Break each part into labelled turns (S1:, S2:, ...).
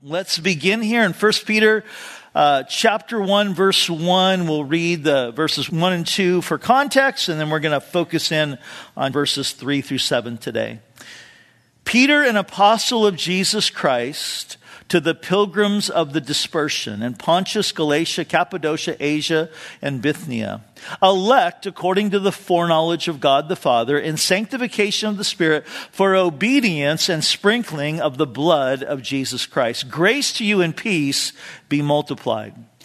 S1: Let's begin here in 1 Peter uh, chapter 1, verse 1. We'll read the verses 1 and 2 for context, and then we're going to focus in on verses 3 through 7 today. Peter, an apostle of Jesus Christ, to the pilgrims of the dispersion in Pontus, Galatia, Cappadocia, Asia, and Bithynia, elect according to the foreknowledge of God the Father in sanctification of the Spirit for obedience and sprinkling of the blood of Jesus Christ. Grace to you and peace be multiplied.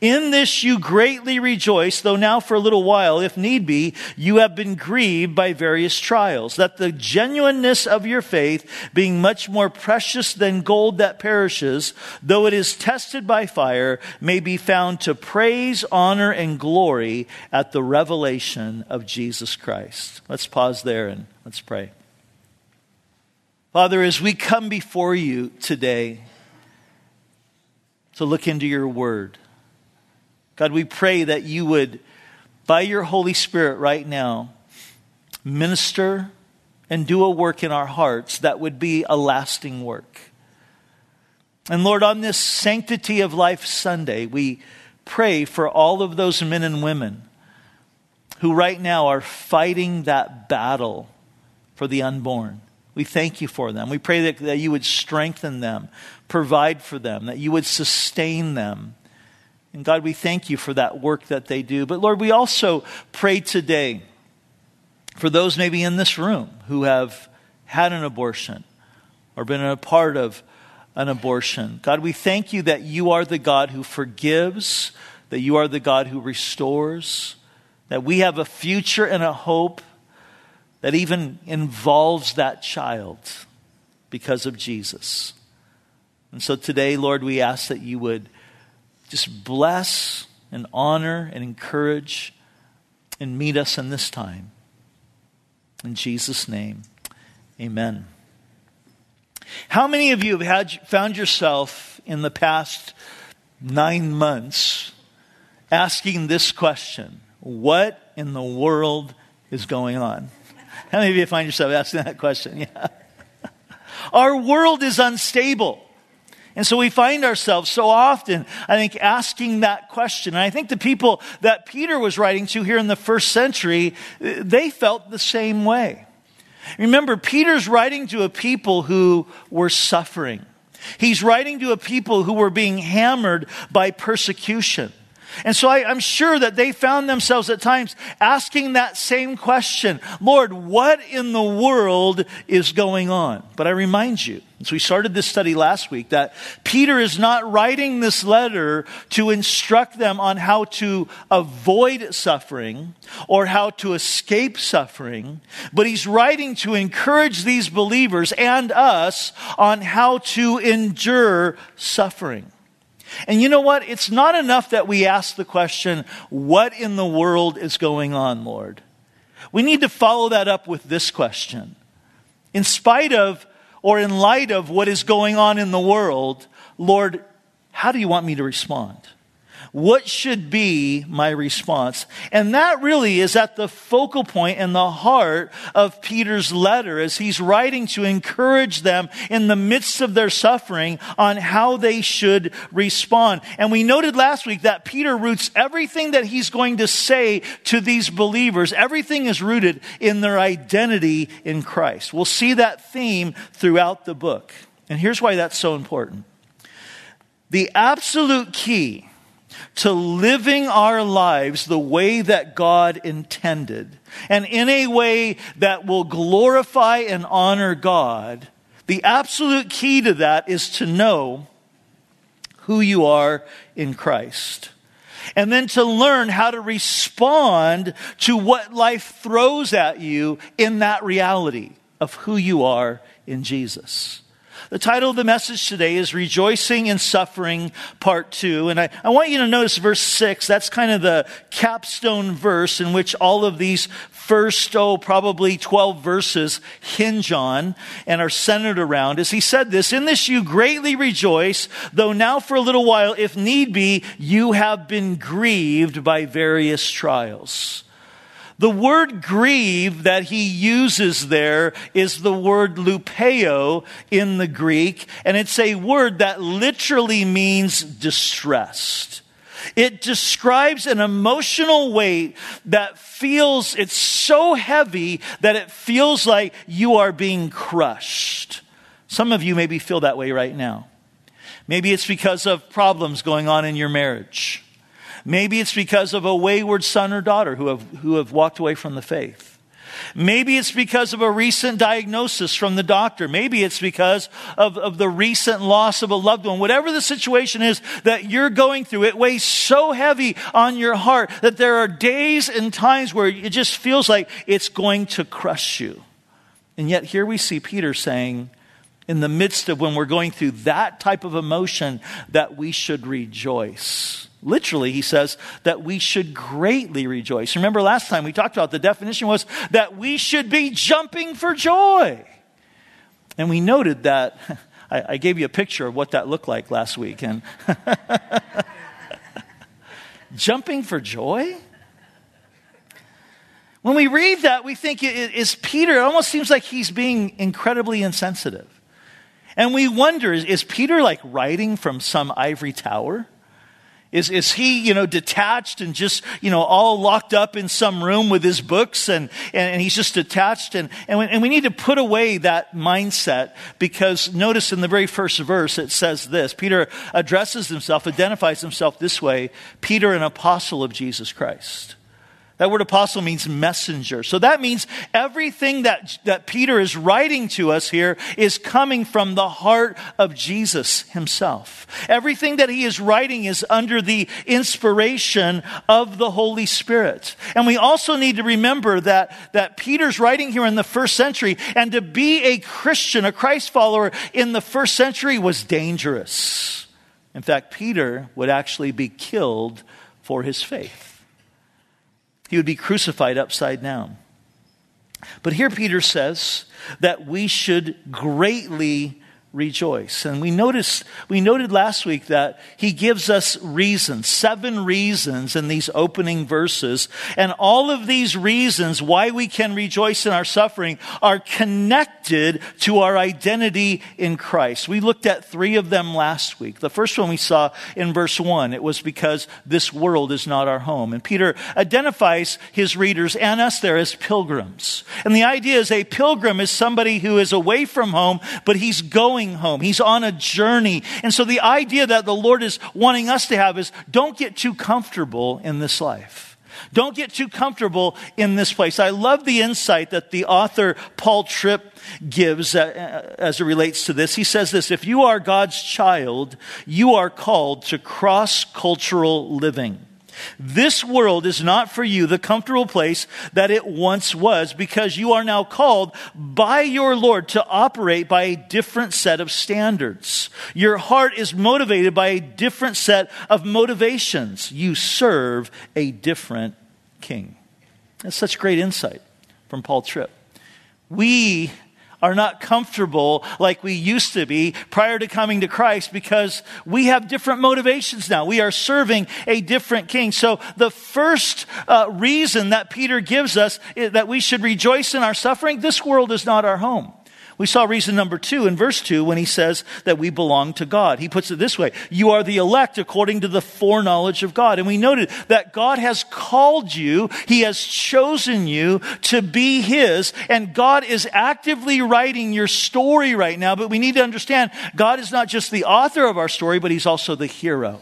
S1: In this you greatly rejoice, though now for a little while, if need be, you have been grieved by various trials, that the genuineness of your faith, being much more precious than gold that perishes, though it is tested by fire, may be found to praise, honor, and glory at the revelation of Jesus Christ. Let's pause there and let's pray. Father, as we come before you today to look into your word, God, we pray that you would, by your Holy Spirit right now, minister and do a work in our hearts that would be a lasting work. And Lord, on this Sanctity of Life Sunday, we pray for all of those men and women who right now are fighting that battle for the unborn. We thank you for them. We pray that, that you would strengthen them, provide for them, that you would sustain them. And God, we thank you for that work that they do. But Lord, we also pray today for those maybe in this room who have had an abortion or been a part of an abortion. God, we thank you that you are the God who forgives, that you are the God who restores, that we have a future and a hope that even involves that child because of Jesus. And so today, Lord, we ask that you would just bless and honor and encourage and meet us in this time. In Jesus' name, amen. How many of you have had, found yourself in the past nine months asking this question What in the world is going on? How many of you find yourself asking that question? Yeah. Our world is unstable. And so we find ourselves so often, I think, asking that question. And I think the people that Peter was writing to here in the first century, they felt the same way. Remember, Peter's writing to a people who were suffering. He's writing to a people who were being hammered by persecution. And so I, am sure that they found themselves at times asking that same question Lord, what in the world is going on? But I remind you, as we started this study last week, that Peter is not writing this letter to instruct them on how to avoid suffering or how to escape suffering, but he's writing to encourage these believers and us on how to endure suffering. And you know what? It's not enough that we ask the question, what in the world is going on, Lord? We need to follow that up with this question. In spite of or in light of what is going on in the world, Lord, how do you want me to respond? What should be my response? And that really is at the focal point and the heart of Peter's letter as he's writing to encourage them in the midst of their suffering on how they should respond. And we noted last week that Peter roots everything that he's going to say to these believers. Everything is rooted in their identity in Christ. We'll see that theme throughout the book. And here's why that's so important. The absolute key to living our lives the way that God intended and in a way that will glorify and honor God, the absolute key to that is to know who you are in Christ. And then to learn how to respond to what life throws at you in that reality of who you are in Jesus. The title of the message today is Rejoicing in Suffering, Part 2. And I, I want you to notice verse 6. That's kind of the capstone verse in which all of these first, oh, probably 12 verses hinge on and are centered around. As he said this, In this you greatly rejoice, though now for a little while, if need be, you have been grieved by various trials the word grieve that he uses there is the word lupeo in the Greek, and it's a word that literally means distressed. It describes an emotional weight that feels, it's so heavy that it feels like you are being crushed. Some of you maybe feel that way right now. Maybe it's because of problems going on in your marriage. Maybe it's because of a wayward son or daughter who have, who have walked away from the faith. Maybe it's because of a recent diagnosis from the doctor. Maybe it's because of, of the recent loss of a loved one. Whatever the situation is that you're going through, it weighs so heavy on your heart that there are days and times where it just feels like it's going to crush you. And yet here we see Peter saying, in the midst of when we're going through that type of emotion, that we should rejoice. Literally, he says that we should greatly rejoice. Remember last time we talked about the definition was that we should be jumping for joy. And we noted that, I, I gave you a picture of what that looked like last week. And jumping for joy? When we read that, we think it is Peter. It almost seems like he's being incredibly insensitive. And we wonder is, Peter like writing from some ivory tower? Is, is he, you know, detached and just, you know, all locked up in some room with his books and, and, and he's just detached? And, and, we, and we need to put away that mindset because notice in the very first verse it says this Peter addresses himself, identifies himself this way Peter, an apostle of Jesus Christ. That word apostle means messenger. So that means everything that, that Peter is writing to us here is coming from the heart of Jesus himself. Everything that he is writing is under the inspiration of the Holy Spirit. And we also need to remember that, that Peter's writing here in the first century, and to be a Christian, a Christ follower in the first century was dangerous. In fact, Peter would actually be killed for his faith. He would be crucified upside down. But here Peter says that we should greatly rejoice. And we noticed, we noted last week that he gives us reasons, seven reasons in these opening verses. And all of these reasons why we can rejoice in our suffering are connected to our identity in Christ. We looked at three of them last week. The first one we saw in verse one, it was because this world is not our home. And Peter identifies his readers and us there as pilgrims. And the idea is a pilgrim is somebody who is away from home, but he's going going home. He's on a journey. And so the idea that the Lord is wanting us to have is don't get too comfortable in this life. Don't get too comfortable in this place. I love the insight that the author Paul Tripp gives uh, uh, as it relates to this. He says this If you are God's child, you are called to cross cultural living. This world is not for you the comfortable place that it once was because you are now called by your Lord to operate by a different set of standards. Your heart is motivated by a different set of motivations. You serve a different king. That's such great insight from Paul Tripp. We are not comfortable like we used to be prior to coming to Christ because we have different motivations now. We are serving a different king. So the first uh, reason that Peter gives us that we should rejoice in our suffering, this world is not our home. We saw reason number two in verse two when he says that we belong to God. He puts it this way You are the elect according to the foreknowledge of God. And we noted that God has called you, He has chosen you to be His, and God is actively writing your story right now. But we need to understand God is not just the author of our story, but He's also the hero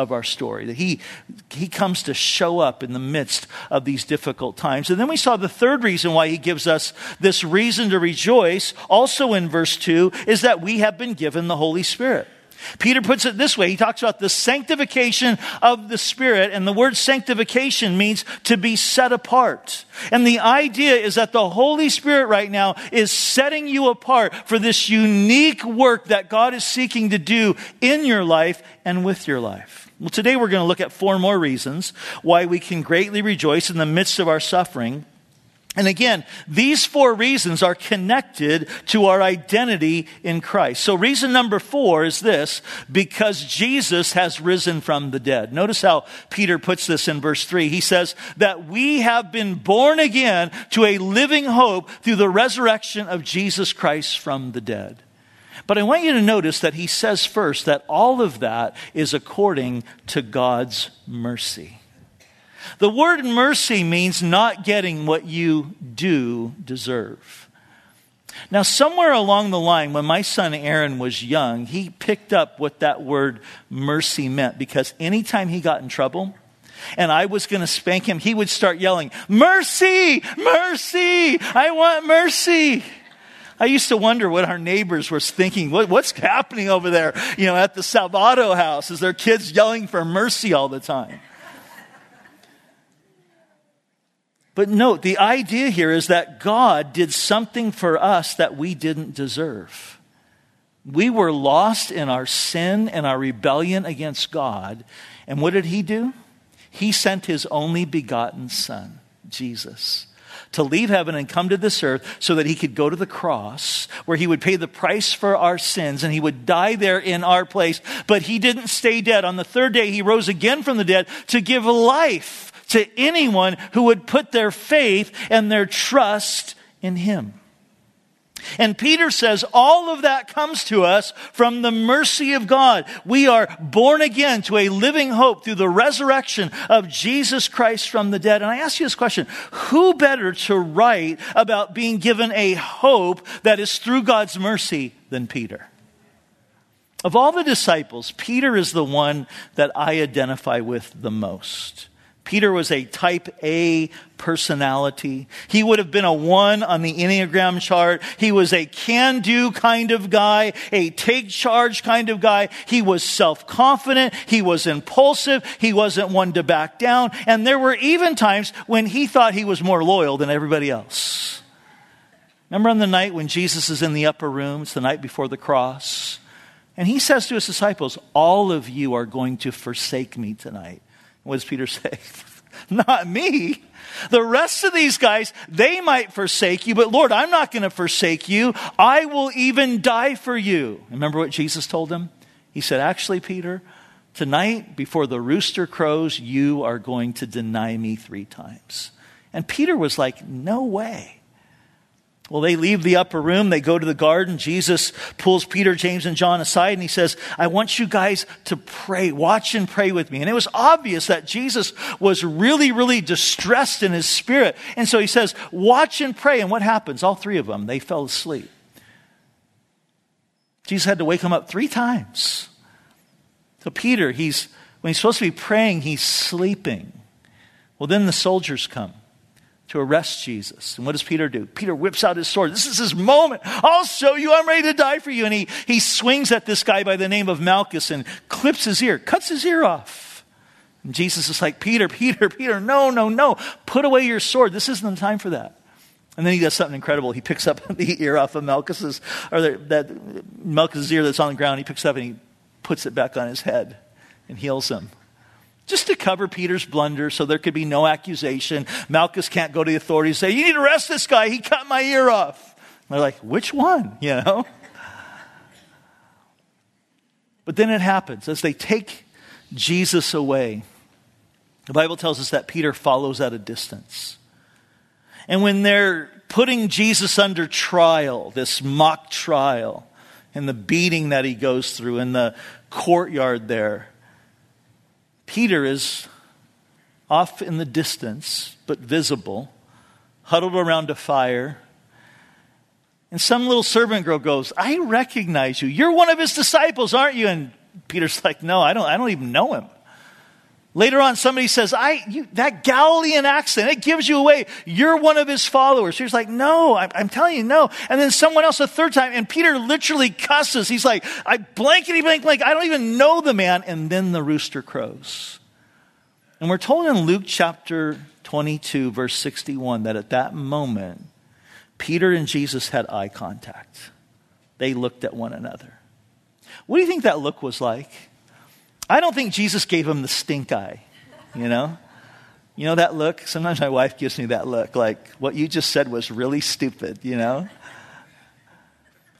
S1: of our story. That he, he comes to show up in the midst of these difficult times. And then we saw the third reason why he gives us this reason to rejoice, also in verse 2, is that we have been given the Holy Spirit. Peter puts it this way. He talks about the sanctification of the Spirit, and the word sanctification means to be set apart. And the idea is that the Holy Spirit right now is setting you apart for this unique work that God is seeking to do in your life and with your life. Well, today we're going to look at four more reasons why we can greatly rejoice in the midst of our suffering. And again, these four reasons are connected to our identity in Christ. So reason number four is this, because Jesus has risen from the dead. Notice how Peter puts this in verse three. He says that we have been born again to a living hope through the resurrection of Jesus Christ from the dead. But I want you to notice that he says first that all of that is according to God's mercy. The word mercy means not getting what you do deserve. Now, somewhere along the line, when my son Aaron was young, he picked up what that word mercy meant because anytime he got in trouble, and I was going to spank him, he would start yelling, Mercy! Mercy! I want mercy! I used to wonder what our neighbors were thinking. What, what's happening over there, you know, at the Salvato house? Is there kids yelling for mercy all the time? But note, the idea here is that God did something for us that we didn't deserve. We were lost in our sin and our rebellion against God. And what did He do? He sent His only begotten Son, Jesus, to leave heaven and come to this earth so that He could go to the cross where He would pay the price for our sins and He would die there in our place. But He didn't stay dead. On the third day, He rose again from the dead to give life to anyone who would put their faith and their trust in him. And Peter says all of that comes to us from the mercy of God. We are born again to a living hope through the resurrection of Jesus Christ from the dead. And I ask you this question who better to write about being given a hope that is through God's mercy than Peter? Of all the disciples, Peter is the one that I identify with the most. Peter was a type A personality. He would have been a one on the Enneagram chart. He was a can do kind of guy, a take charge kind of guy. He was self confident. He was impulsive. He wasn't one to back down. And there were even times when he thought he was more loyal than everybody else. Remember on the night when Jesus is in the upper room? It's the night before the cross. And he says to his disciples, All of you are going to forsake me tonight. What does Peter say? Not me. The rest of these guys, they might forsake you, but Lord, I'm not going to forsake you. I will even die for you. Remember what Jesus told him? He said, Actually, Peter, tonight, before the rooster crows, you are going to deny me three times. And Peter was like, No way. Well, they leave the upper room, they go to the garden. Jesus pulls Peter, James, and John aside and he says, I want you guys to pray, watch and pray with me. And it was obvious that Jesus was really, really distressed in his spirit. And so he says, Watch and pray. And what happens? All three of them, they fell asleep. Jesus had to wake them up three times. So Peter, he's when he's supposed to be praying, he's sleeping. Well, then the soldiers come to arrest Jesus. And what does Peter do? Peter whips out his sword. This is his moment. I'll show you. I'm ready to die for you. And he, he swings at this guy by the name of Malchus and clips his ear, cuts his ear off. And Jesus is like, Peter, Peter, Peter, no, no, no. Put away your sword. This isn't the time for that. And then he does something incredible. He picks up the ear off of Malchus's, or the, that Malchus's ear that's on the ground. He picks it up and he puts it back on his head and heals him just to cover Peter's blunder so there could be no accusation. Malchus can't go to the authorities and say, You need to arrest this guy. He cut my ear off. And they're like, Which one? You know? But then it happens as they take Jesus away. The Bible tells us that Peter follows at a distance. And when they're putting Jesus under trial, this mock trial, and the beating that he goes through in the courtyard there, Peter is off in the distance, but visible, huddled around a fire. And some little servant girl goes, I recognize you. You're one of his disciples, aren't you? And Peter's like, No, I don't, I don't even know him. Later on, somebody says, I, you, that Galilean accent, it gives you away. You're one of his followers. He's like, no, I'm, I'm, telling you, no. And then someone else a third time, and Peter literally cusses. He's like, I blankety blank blank. I don't even know the man. And then the rooster crows. And we're told in Luke chapter 22, verse 61, that at that moment, Peter and Jesus had eye contact. They looked at one another. What do you think that look was like? I don't think Jesus gave him the stink eye, you know? You know that look? Sometimes my wife gives me that look, like what you just said was really stupid, you know?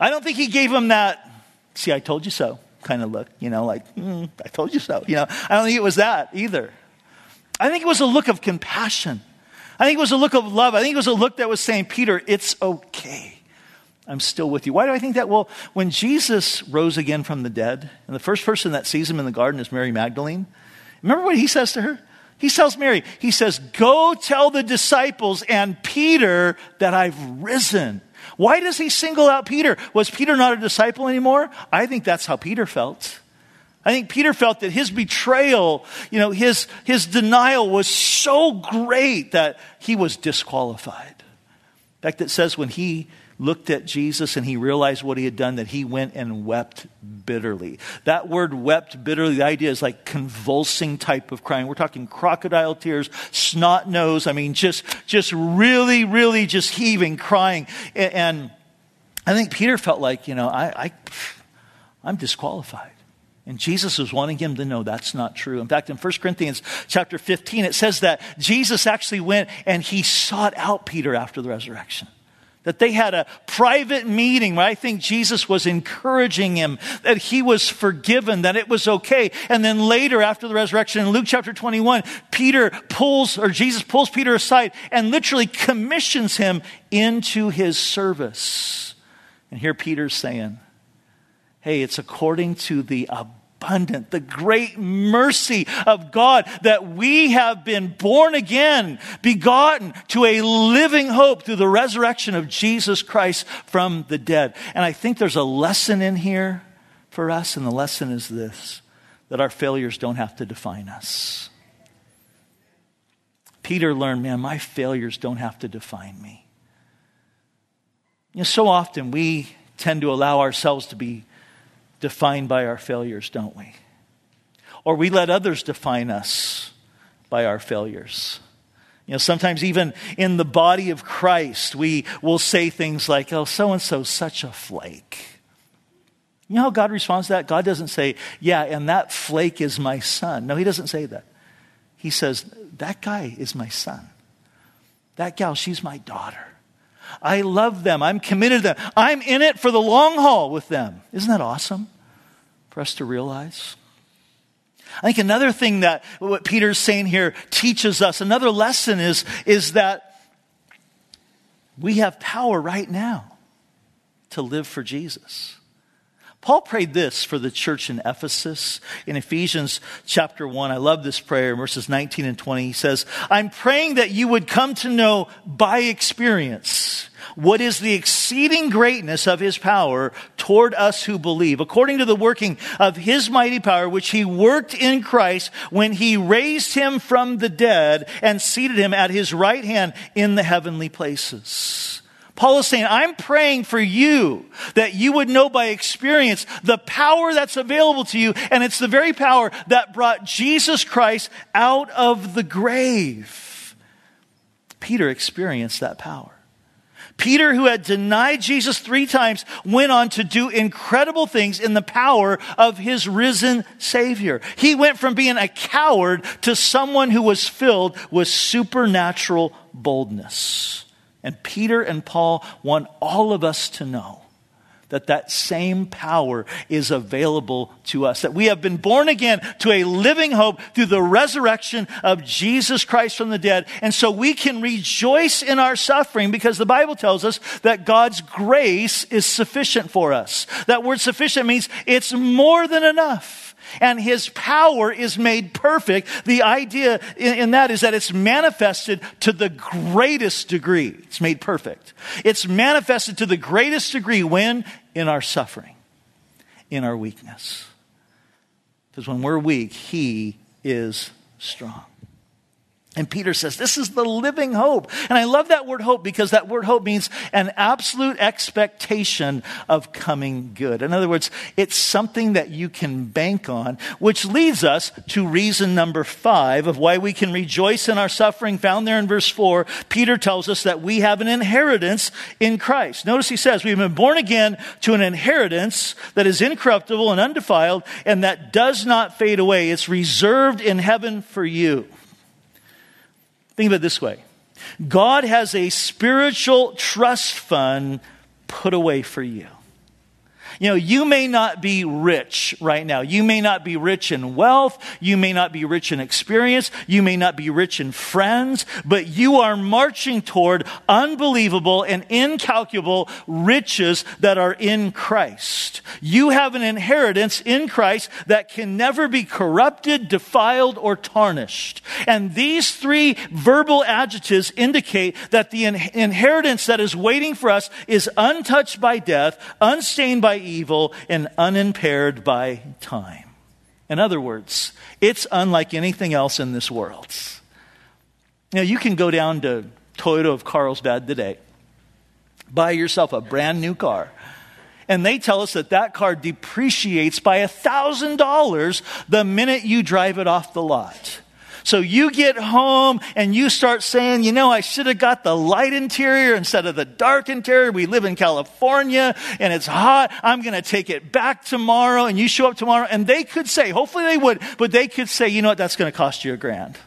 S1: I don't think he gave him that, see, I told you so kind of look, you know, like, mm, I told you so, you know? I don't think it was that either. I think it was a look of compassion. I think it was a look of love. I think it was a look that was saying, Peter, it's okay. I'm still with you. Why do I think that? Well, when Jesus rose again from the dead, and the first person that sees him in the garden is Mary Magdalene, remember what he says to her? He tells Mary, he says, Go tell the disciples and Peter that I've risen. Why does he single out Peter? Was Peter not a disciple anymore? I think that's how Peter felt. I think Peter felt that his betrayal, you know, his, his denial was so great that he was disqualified. In fact, it says when he looked at Jesus and he realized what he had done, that he went and wept bitterly. That word wept bitterly, the idea is like convulsing type of crying. We're talking crocodile tears, snot nose. I mean, just, just really, really just heaving, crying. And I think Peter felt like, you know, I, I I'm disqualified. And Jesus was wanting him to know that's not true. In fact, in 1 Corinthians chapter 15, it says that Jesus actually went and he sought out Peter after the resurrection. That they had a private meeting where I think Jesus was encouraging him that he was forgiven, that it was okay. And then later, after the resurrection, in Luke chapter 21, Peter pulls, or Jesus pulls Peter aside and literally commissions him into his service. And here Peter's saying, Hey, it's according to the abundant, the great mercy of God that we have been born again, begotten to a living hope through the resurrection of Jesus Christ from the dead. And I think there's a lesson in here for us, and the lesson is this that our failures don't have to define us. Peter learned, man, my failures don't have to define me. You know, so often we tend to allow ourselves to be defined by our failures, don't we? Or we let others define us by our failures. You know, sometimes even in the body of Christ, we will say things like, oh, so and so's such a flake. You know how God responds to that? God doesn't say, yeah, and that flake is my son. No, he doesn't say that. He says, that guy is my son. That gal, she's my daughter. I love them. I'm committed to them. I'm in it for the long haul with them. Isn't that awesome for us to realize? I think another thing that what Peter's saying here teaches us, another lesson is, is that we have power right now to live for Jesus. Paul prayed this for the church in Ephesus in Ephesians chapter 1. I love this prayer, verses 19 and 20. He says, I'm praying that you would come to know by experience what is the exceeding greatness of his power toward us who believe, according to the working of his mighty power, which he worked in Christ when he raised him from the dead and seated him at his right hand in the heavenly places. Paul is saying, I'm praying for you that you would know by experience the power that's available to you. And it's the very power that brought Jesus Christ out of the grave. Peter experienced that power. Peter, who had denied Jesus three times, went on to do incredible things in the power of his risen Savior. He went from being a coward to someone who was filled with supernatural boldness. And Peter and Paul want all of us to know that that same power is available to us. That we have been born again to a living hope through the resurrection of Jesus Christ from the dead. And so we can rejoice in our suffering because the Bible tells us that God's grace is sufficient for us. That word sufficient means it's more than enough and his power is made perfect. The idea in, that is that it's manifested to the greatest degree. It's made perfect. It's manifested to the greatest degree when? In our suffering, in our weakness. Because when we're weak, he is strong. And Peter says, This is the living hope. And I love that word hope because that word hope means an absolute expectation of coming good. In other words, it's something that you can bank on, which leads us to reason number five of why we can rejoice in our suffering, found there in verse four. Peter tells us that we have an inheritance in Christ. Notice he says, We've been born again to an inheritance that is incorruptible and undefiled and that does not fade away. It's reserved in heaven for you. Think of it this way God has a spiritual trust fund put away for you. You know, you may not be rich right now. You may not be rich in wealth. You may not be rich in experience. You may not be rich in friends, but you are marching toward unbelievable and incalculable riches that are in Christ. You have an inheritance in Christ that can never be corrupted, defiled, or tarnished. And these three verbal adjectives indicate that the inheritance that is waiting for us is untouched by death, unstained by evil and unimpaired by time. In other words, it's unlike anything else in this world. Now, you can go down to Toyota of Carlsbad today, buy yourself a brand new car, and they tell us that that car depreciates by $1,000 the minute you drive it off the lot. So you get home and you start saying, you know, I should have got the light interior instead of the dark interior. We live in California and it's hot. I'm going to take it back tomorrow. And you show up tomorrow and they could say, hopefully they would, but they could say, you know what, that's going to cost you a grand.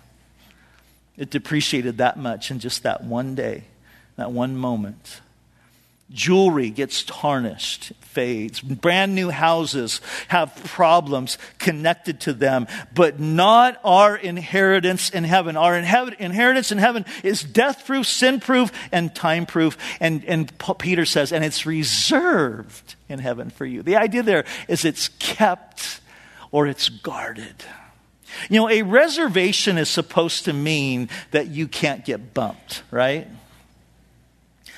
S1: It depreciated that much in just that one day, that one moment. Jewelry gets tarnished, fades. Brand new houses have problems connected to them, but not our inheritance in heaven. Our inheritance in heaven is death proof, sin proof, and time proof. And, and Peter says, and it's reserved in heaven for you. The idea there is it's kept or it's guarded. You know, a reservation is supposed to mean that you can't get bumped, right?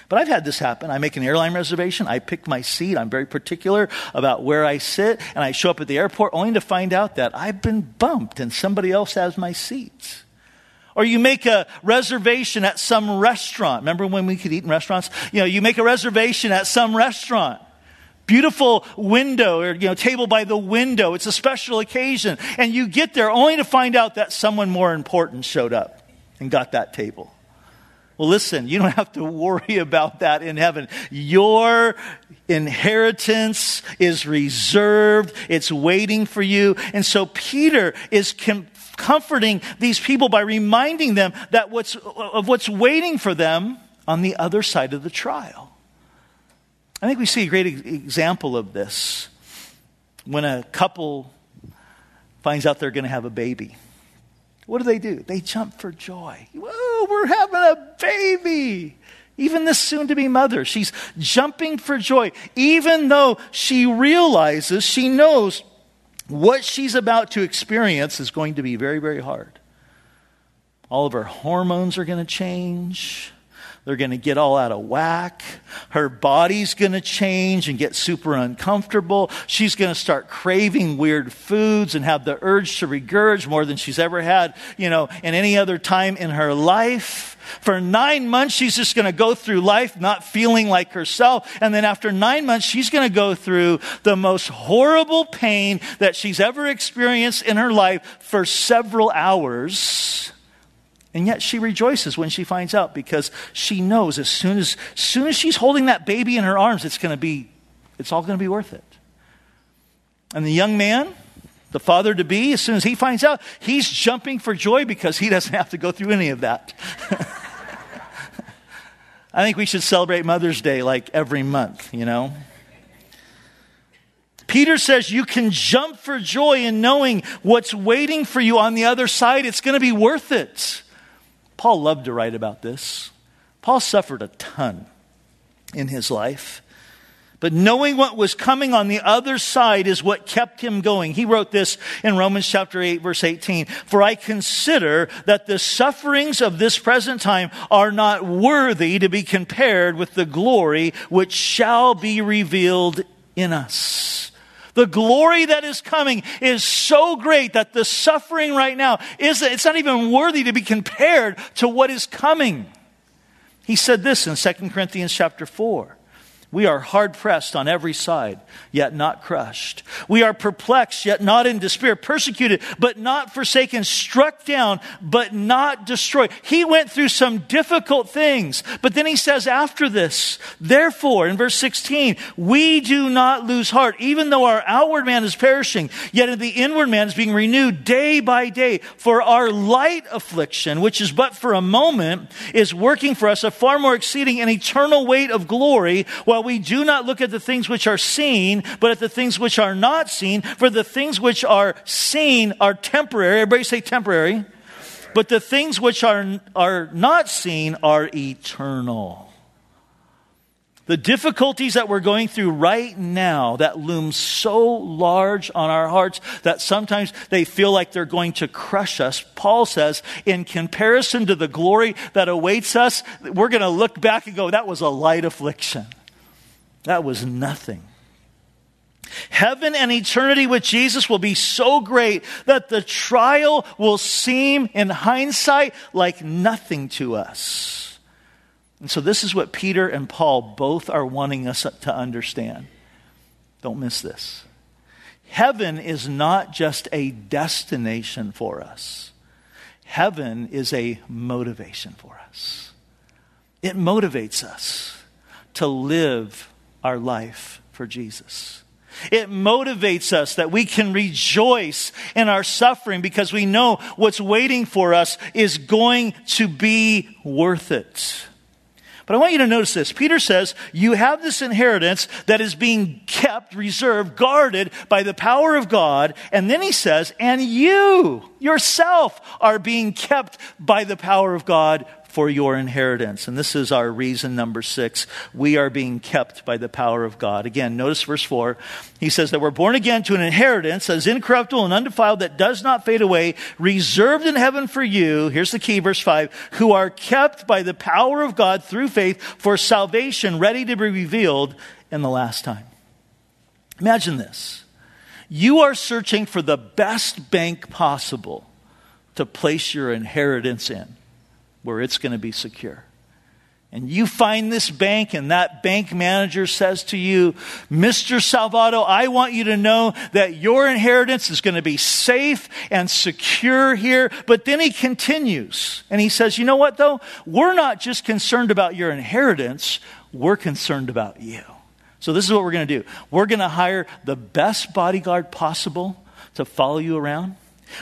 S1: But I've had this happen. I make an airline reservation, I pick my seat, I'm very particular about where I sit, and I show up at the airport only to find out that I've been bumped and somebody else has my seat. Or you make a reservation at some restaurant. Remember when we could eat in restaurants? You know, you make a reservation at some restaurant. Beautiful window or, you know, table by the window. It's a special occasion. And you get there only to find out that someone more important showed up and got that table. Well, listen, you don't have to worry about that in heaven. Your inheritance is reserved. It's waiting for you. And so Peter is com- comforting these people by reminding them that what's, of what's waiting for them on the other side of the trial. I think we see a great example of this when a couple finds out they're going to have a baby. What do they do? They jump for joy. Whoa, we're having a baby. Even this soon to be mother, she's jumping for joy, even though she realizes, she knows what she's about to experience is going to be very, very hard. All of her hormones are going to change. They're going to get all out of whack. Her body's going to change and get super uncomfortable. She's going to start craving weird foods and have the urge to regurge more than she's ever had, you know, in any other time in her life. For nine months, she's just going to go through life not feeling like herself. And then after nine months, she's going to go through the most horrible pain that she's ever experienced in her life for several hours. And yet she rejoices when she finds out because she knows as soon as, as soon as she's holding that baby in her arms, it's going to be, it's all going to be worth it. And the young man, the father to be, as soon as he finds out, he's jumping for joy because he doesn't have to go through any of that. I think we should celebrate Mother's Day like every month, you know? Peter says you can jump for joy in knowing what's waiting for you on the other side. It's going to be worth it. Paul loved to write about this. Paul suffered a ton in his life. But knowing what was coming on the other side is what kept him going. He wrote this in Romans chapter 8 verse 18. For I consider that the sufferings of this present time are not worthy to be compared with the glory which shall be revealed in us. The glory that is coming is so great that the suffering right now is it's not even worthy to be compared to what is coming. He said this in 2 Corinthians chapter 4. We are hard pressed on every side, yet not crushed. We are perplexed, yet not in despair, persecuted, but not forsaken, struck down, but not destroyed. He went through some difficult things, but then he says after this, therefore, in verse 16, we do not lose heart, even though our outward man is perishing, yet the inward man is being renewed day by day. For our light affliction, which is but for a moment, is working for us a far more exceeding and eternal weight of glory, while we do not look at the things which are seen, but at the things which are not seen. For the things which are seen are temporary. Everybody say temporary. But the things which are, are not seen are eternal. The difficulties that we're going through right now that loom so large on our hearts that sometimes they feel like they're going to crush us. Paul says, in comparison to the glory that awaits us, we're going to look back and go, that was a light affliction. That was nothing. Heaven and eternity with Jesus will be so great that the trial will seem, in hindsight, like nothing to us. And so, this is what Peter and Paul both are wanting us to understand. Don't miss this. Heaven is not just a destination for us, heaven is a motivation for us. It motivates us to live our life for Jesus. It motivates us that we can rejoice in our suffering because we know what's waiting for us is going to be worth it. But I want you to notice this. Peter says, You have this inheritance that is being kept, reserved, guarded by the power of God. And then he says, And you yourself are being kept by the power of God for your inheritance. And this is our reason number six. We are being kept by the power of God. Again, notice verse four. He says that we're born again to an inheritance that is incorruptible and undefiled that does not fade away, reserved in heaven for you. Here's the key, verse five, who are kept by the power of God through faith for salvation ready to be revealed in the last time. Imagine this. You are searching for the best bank possible to place your inheritance in where it's going to be secure. And you find this bank, and that bank manager says to you, Mr. Salvato, I want you to know that your inheritance is going to be safe and secure here. But then he continues, and he says, You know what, though? We're not just concerned about your inheritance, we're concerned about you. So this is what we're going to do we're going to hire the best bodyguard possible to follow you around.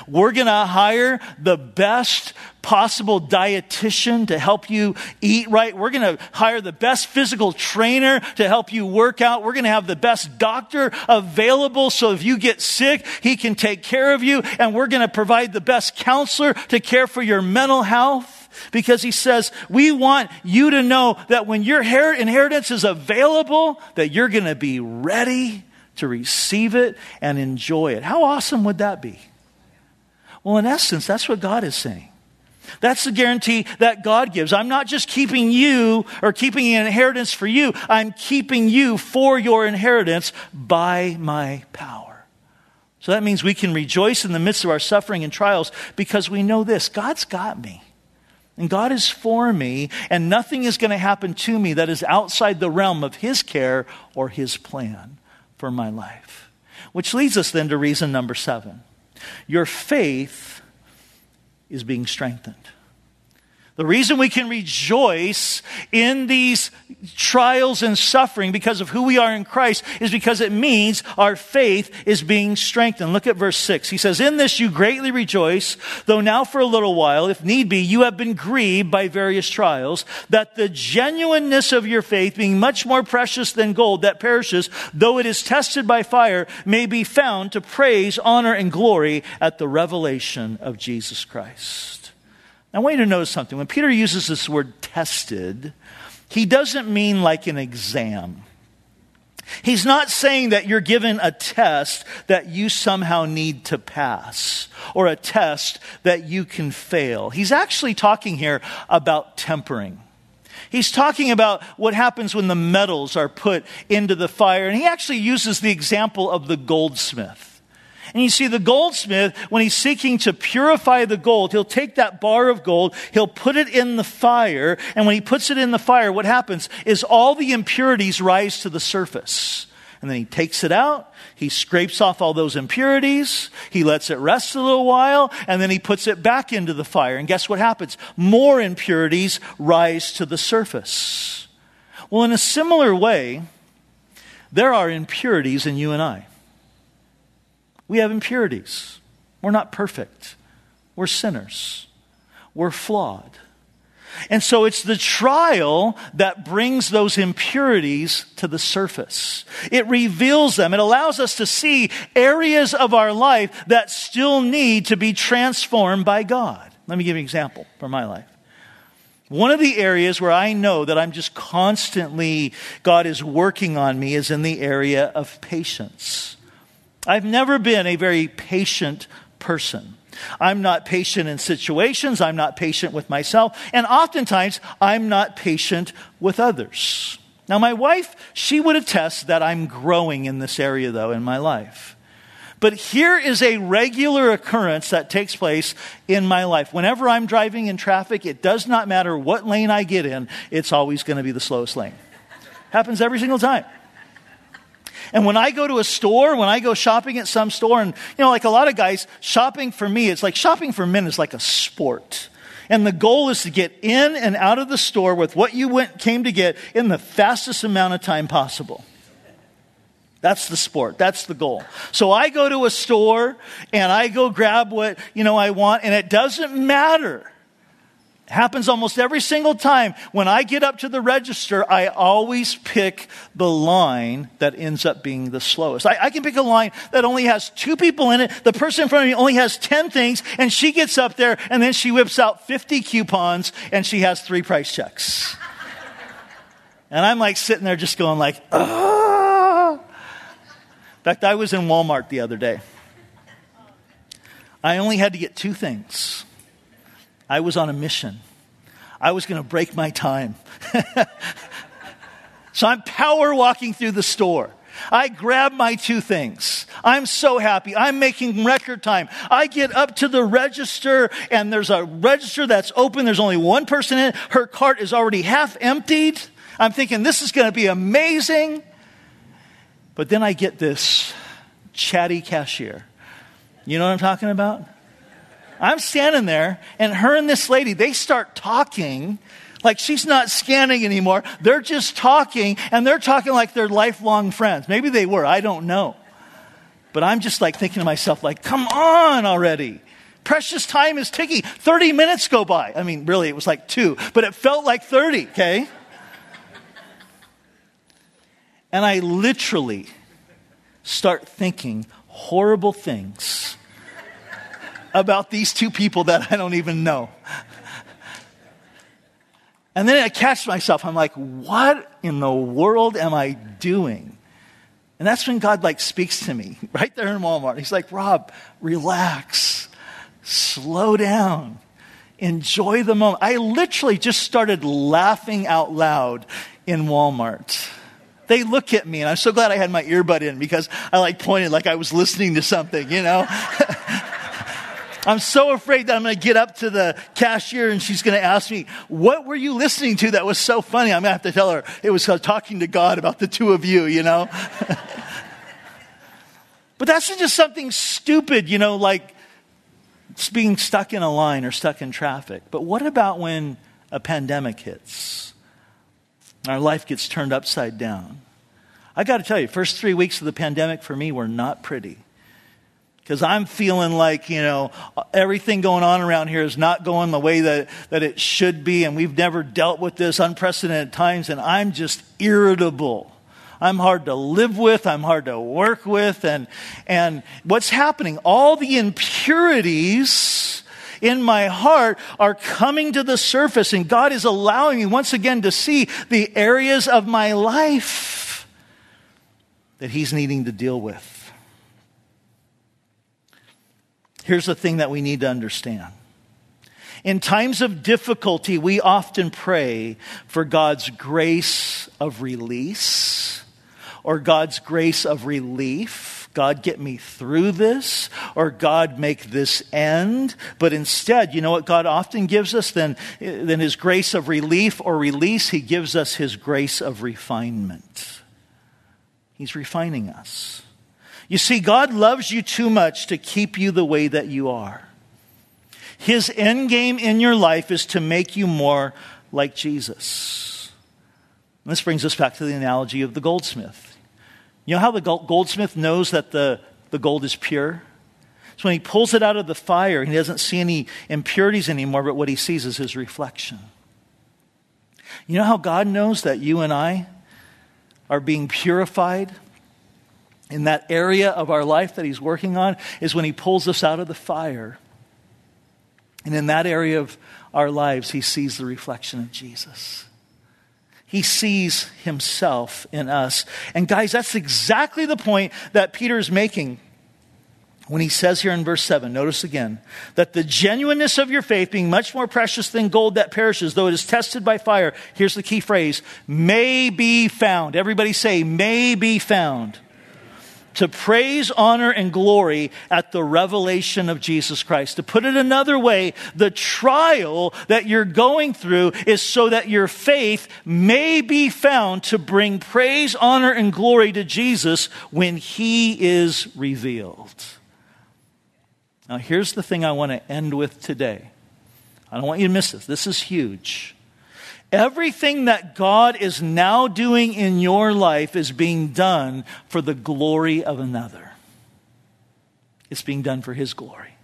S1: We're going to hire the best possible dietitian to help you eat right. We're going to hire the best physical trainer to help you work out. We're going to have the best doctor available so if you get sick, he can take care of you. And we're going to provide the best counselor to care for your mental health. Because he says, we want you to know that when your inheritance is available, that you're going to be ready to receive it and enjoy it. How awesome would that be? Well, in essence, that's what God is saying. That's the guarantee that God gives. I'm not just keeping you or keeping an inheritance for you. I'm keeping you for your inheritance by my power. So that means we can rejoice in the midst of our suffering and trials because we know this God's got me. And God is for me, and nothing is going to happen to me that is outside the realm of His care or His plan for my life. Which leads us then to reason number seven. Your faith is being strengthened. The reason we can rejoice in these trials and suffering because of who we are in Christ is because it means our faith is being strengthened. Look at verse 6. He says, In this you greatly rejoice, though now for a little while, if need be, you have been grieved by various trials, that the genuineness of your faith, being much more precious than gold that perishes, though it is tested by fire, may be found to praise, honor, and glory at the revelation of Jesus Christ. I want you to notice something. When Peter uses this word tested, he doesn't mean like an exam. He's not saying that you're given a test that you somehow need to pass or a test that you can fail. He's actually talking here about tempering. He's talking about what happens when the metals are put into the fire. And he actually uses the example of the goldsmith. And you see, the goldsmith, when he's seeking to purify the gold, he'll take that bar of gold, he'll put it in the fire, and when he puts it in the fire, what happens is all the impurities rise to the surface. And then he takes it out, he scrapes off all those impurities, he lets it rest a little while, and then he puts it back into the fire. And guess what happens? More impurities rise to the surface. Well, in a similar way, there are impurities in you and I. We have impurities. We're not perfect. We're sinners. We're flawed. And so it's the trial that brings those impurities to the surface. It reveals them. It allows us to see areas of our life that still need to be transformed by God. Let me give you an example from my life. One of the areas where I know that I'm just constantly, God is working on me is in the area of patience. I've never been a very patient person. I'm not patient in situations. I'm not patient with myself. And oftentimes, I'm not patient with others. Now, my wife, she would attest that I'm growing in this area, though, in my life. But here is a regular occurrence that takes place in my life. Whenever I'm driving in traffic, it does not matter what lane I get in, it's always going to be the slowest lane. Happens every single time. And when I go to a store, when I go shopping at some store, and, you know, like a lot of guys, shopping for me, it's like shopping for men is like a sport. And the goal is to get in and out of the store with what you went, came to get in the fastest amount of time possible. That's the sport. That's the goal. So I go to a store and I go grab what, you know, I want and it doesn't matter happens almost every single time. When I get up to the register, I always pick the line that ends up being the slowest. I, I, can pick a line that only has two people in it. The person in front of me only has 10 things, and she gets up there, and then she whips out 50 coupons, and she has three price checks. and I'm like sitting there just going like, ah. In fact, I was in Walmart the other day. I only had to get two things. I was on a mission. I was going to break my time. so I'm power walking through the store. I grab my two things. I'm so happy. I'm making record time. I get up to the register and there's a register that's open. There's only one person in it. Her cart is already half emptied. I'm thinking this is going to be amazing. But then I get this chatty cashier. You know what I'm talking about? I'm standing there, and her and this lady, they start talking like she's not scanning anymore. They're just talking, and they're talking like they're lifelong friends. Maybe they were, I don't know. But I'm just like thinking to myself, like, come on already. Precious time is ticking. 30 minutes go by. I mean, really, it was like two, but it felt like 30, okay? And I literally start thinking horrible things about these two people that I don't even know. And then I catch myself. I'm like, what in the world am I doing? And that's when God like speaks to me right there in Walmart. He's like, Rob, relax, slow down, enjoy the moment. I literally just started laughing out loud in Walmart. They look at me, and I'm so glad I had my earbud in because I like pointed like I was listening to something, you know? I'm so afraid that I'm going to get up to the cashier and she's going to ask me, What were you listening to that was so funny? I'm going to have to tell her it was talking to God about the two of you, you know? but that's just something stupid, you know, like being stuck in a line or stuck in traffic. But what about when a pandemic hits? Our life gets turned upside down. I got to tell you, first three weeks of the pandemic for me were not pretty because I'm feeling like, you know, everything going on around here is not going the way that, that it should be, and we've never dealt with this unprecedented times, and I'm just irritable. I'm hard to live with, I'm hard to work with, and, and what's happening? All the impurities in my heart are coming to the surface, and God is allowing me once again to see the areas of my life that He's needing to deal with. Here's the thing that we need to understand In times of difficulty, we often pray for God's grace of release or God's grace of relief. God, get me through this, or God, make this end. But instead, you know what God often gives us? Then, than His grace of relief or release, He gives us His grace of refinement. He's refining us. You see, God loves you too much to keep you the way that you are. His end game in your life is to make you more like Jesus. And this brings us back to the analogy of the goldsmith. You know how the goldsmith knows that the, the gold is pure? So when he pulls it out of the fire, he doesn't see any impurities anymore, but what he sees is his reflection. You know how God knows that you and I are being purified in that area of our life that he's working on is when he pulls us out of the fire and in that area of our lives, he sees the reflection of Jesus. He sees himself in us. And guys, that's exactly the point that Peter is making when he says here in verse 7, notice again, that the genuineness of your faith, being much more precious than gold that perishes, though it is tested by fire, here's the key phrase, may be found. Everybody say, may be found to praise, honor, and glory at the revelation of Jesus Christ. To put it another way, the trial that you're going through is so that your faith may be found to bring praise, honor, and glory to Jesus when He is revealed. Now, here's the thing I want to end with today. I don't want you to miss this. This is huge. Everything that God is now doing in your life is being done for the glory of another. It's being done for His glory.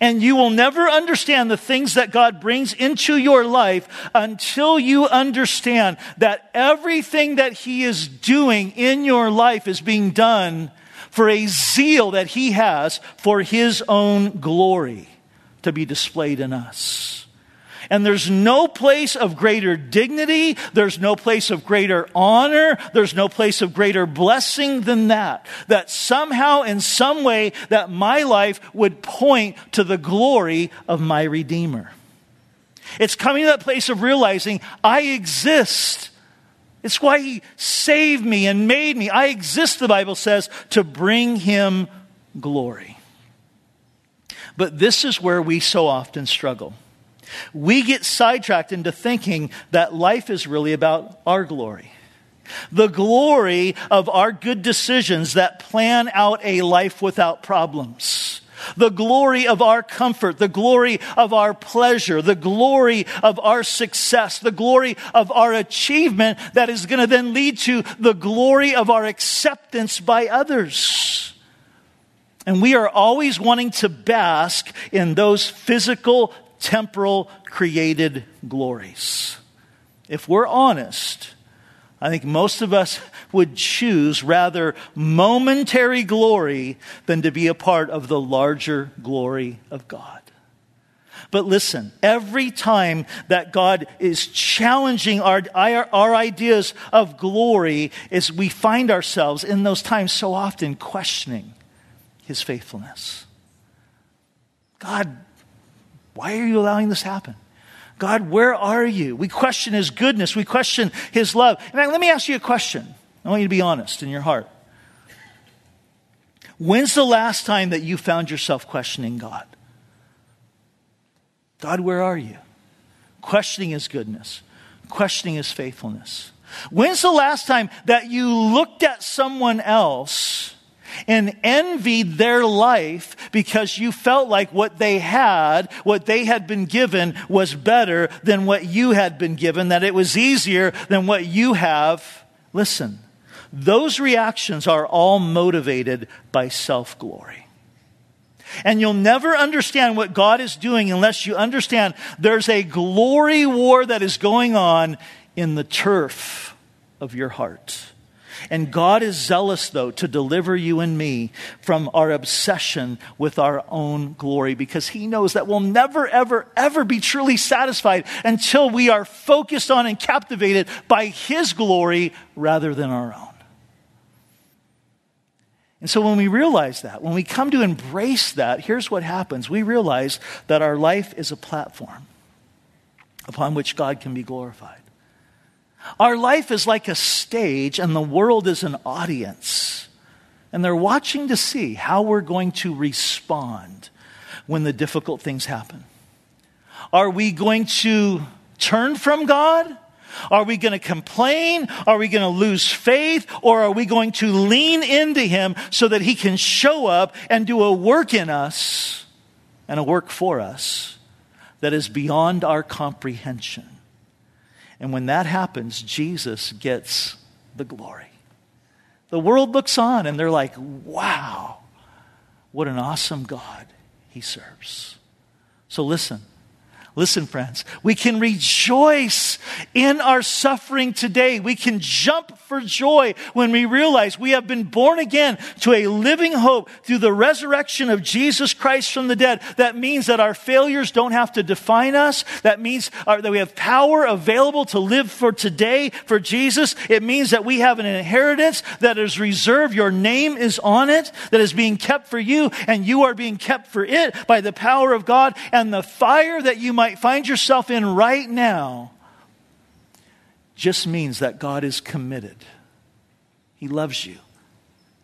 S1: And you will never understand the things that God brings into your life until you understand that everything that He is doing in your life is being done for a zeal that He has for His own glory to be displayed in us. And there's no place of greater dignity. There's no place of greater honor. There's no place of greater blessing than that. That somehow, in some way, that my life would point to the glory of my Redeemer. It's coming to that place of realizing I exist. It's why he saved me and made me. I exist, the Bible says, to bring him glory. But this is where we so often struggle. We get sidetracked into thinking that life is really about our glory. The glory of our good decisions that plan out a life without problems. The glory of our comfort, the glory of our pleasure, the glory of our success, the glory of our achievement that is going to then lead to the glory of our acceptance by others. And we are always wanting to bask in those physical temporal created glories. If we're honest, I think most of us would choose rather momentary glory than to be a part of the larger glory of God. But listen, every time that God is challenging our, our, ideas of glory, is we find ourselves in those times so often questioning his faithfulness. God, why are you allowing this happen? God, where are you? We question his goodness. We question his love. In fact, let me ask you a question. I want you to be honest in your heart. When's the last time that you found yourself questioning God? God, where are you? Questioning his goodness, questioning his faithfulness. When's the last time that you looked at someone else and envied their life because you felt like what they had, what they had been given, was better than what you had been given, that it was easier than what you have. Listen, those reactions are all motivated by self glory. And you'll never understand what God is doing unless you understand there's a glory war that is going on in the turf of your heart. And God is zealous, though, to deliver you and me from our obsession with our own glory because He knows that we'll never, ever, ever be truly satisfied until we are focused on and captivated by His glory rather than our own. And so when we realize that, when we come to embrace that, here's what happens. We realize that our life is a platform upon which God can be glorified. Our life is like a stage, and the world is an audience. And they're watching to see how we're going to respond when the difficult things happen. Are we going to turn from God? Are we going to complain? Are we going to lose faith? Or are we going to lean into Him so that He can show up and do a work in us and a work for us that is beyond our comprehension? And when that happens, Jesus gets the glory. The world looks on and they're like, wow, what an awesome God He serves. So listen. Listen, friends, we can rejoice in our suffering today. We can jump for joy when we realize we have been born again to a living hope through the resurrection of Jesus Christ from the dead. That means that our failures don't have to define us. That means uh, that we have power available to live for today for Jesus. It means that we have an inheritance that is reserved. Your name is on it, that is being kept for you, and you are being kept for it by the power of God and the fire that you might might find yourself in right now just means that God is committed. He loves you,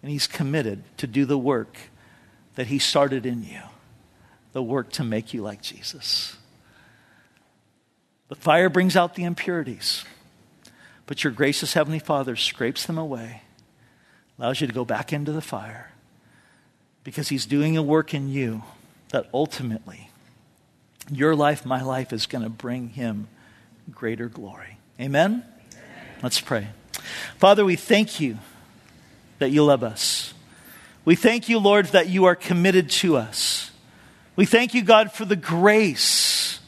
S1: and He's committed to do the work that He started in you the work to make you like Jesus. The fire brings out the impurities, but your gracious Heavenly Father scrapes them away, allows you to go back into the fire because He's doing a work in you that ultimately your life, my life, is going to bring him greater glory. Amen? Amen? Let's pray. Father, we thank you that you love us. We thank you, Lord, that you are committed to us. We thank you, God, for the grace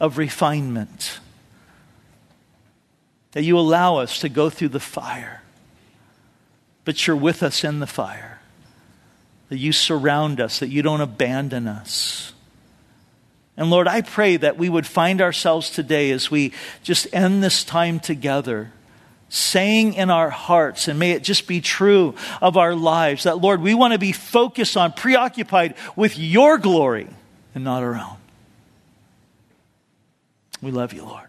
S1: of refinement, that you allow us to go through the fire, but you're with us in the fire, that you surround us, that you don't abandon us. And Lord, I pray that we would find ourselves today as we just end this time together, saying in our hearts, and may it just be true of our lives, that Lord, we want to be focused on, preoccupied with your glory and not our own. We love you, Lord.